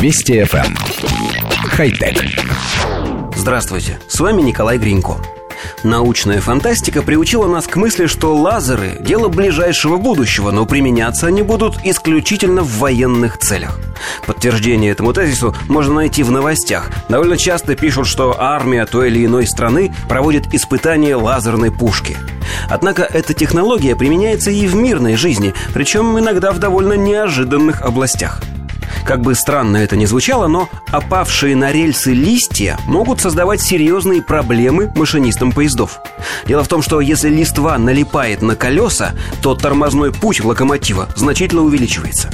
Вести FM. Эм. Хай-тек. Здравствуйте, с вами Николай Гринько. Научная фантастика приучила нас к мысли, что лазеры – дело ближайшего будущего, но применяться они будут исключительно в военных целях. Подтверждение этому тезису можно найти в новостях. Довольно часто пишут, что армия той или иной страны проводит испытания лазерной пушки. Однако эта технология применяется и в мирной жизни, причем иногда в довольно неожиданных областях – как бы странно это ни звучало, но опавшие на рельсы листья могут создавать серьезные проблемы машинистам поездов. Дело в том, что если листва налипает на колеса, то тормозной путь локомотива значительно увеличивается.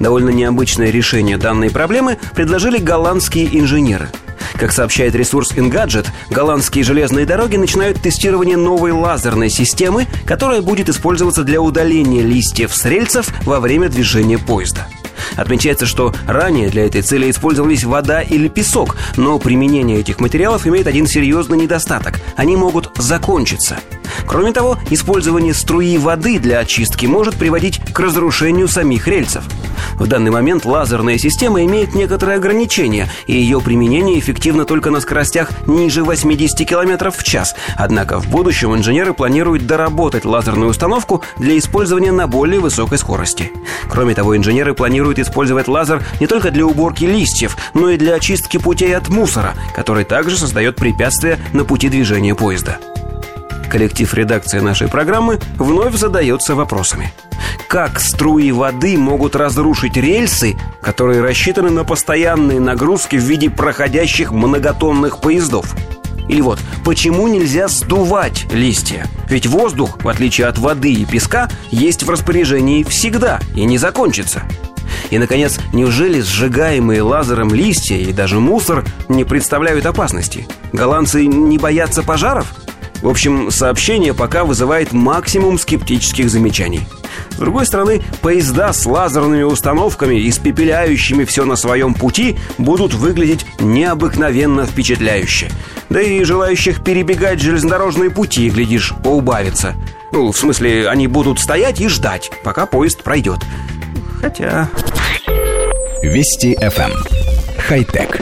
Довольно необычное решение данной проблемы предложили голландские инженеры – как сообщает ресурс Engadget, голландские железные дороги начинают тестирование новой лазерной системы, которая будет использоваться для удаления листьев с рельсов во время движения поезда. Отмечается, что ранее для этой цели использовались вода или песок, но применение этих материалов имеет один серьезный недостаток – они могут закончиться. Кроме того, использование струи воды для очистки может приводить к разрушению самих рельсов. В данный момент лазерная система имеет некоторые ограничения, и ее применение эффективно только на скоростях ниже 80 км в час. Однако в будущем инженеры планируют доработать лазерную установку для использования на более высокой скорости. Кроме того, инженеры планируют использовать лазер не только для уборки листьев, но и для очистки путей от мусора, который также создает препятствия на пути движения поезда. Коллектив редакции нашей программы вновь задается вопросами. Как струи воды могут разрушить рельсы, которые рассчитаны на постоянные нагрузки в виде проходящих многотонных поездов? Или вот, почему нельзя сдувать листья? Ведь воздух, в отличие от воды и песка, есть в распоряжении всегда и не закончится. И, наконец, неужели сжигаемые лазером листья и даже мусор не представляют опасности? Голландцы не боятся пожаров? В общем, сообщение пока вызывает максимум скептических замечаний. С другой стороны, поезда с лазерными установками, испепеляющими все на своем пути, будут выглядеть необыкновенно впечатляюще. Да и желающих перебегать железнодорожные пути, глядишь, поубавится. Ну, в смысле, они будут стоять и ждать, пока поезд пройдет. Хотя... Вести FM. Эм. Хай-тек.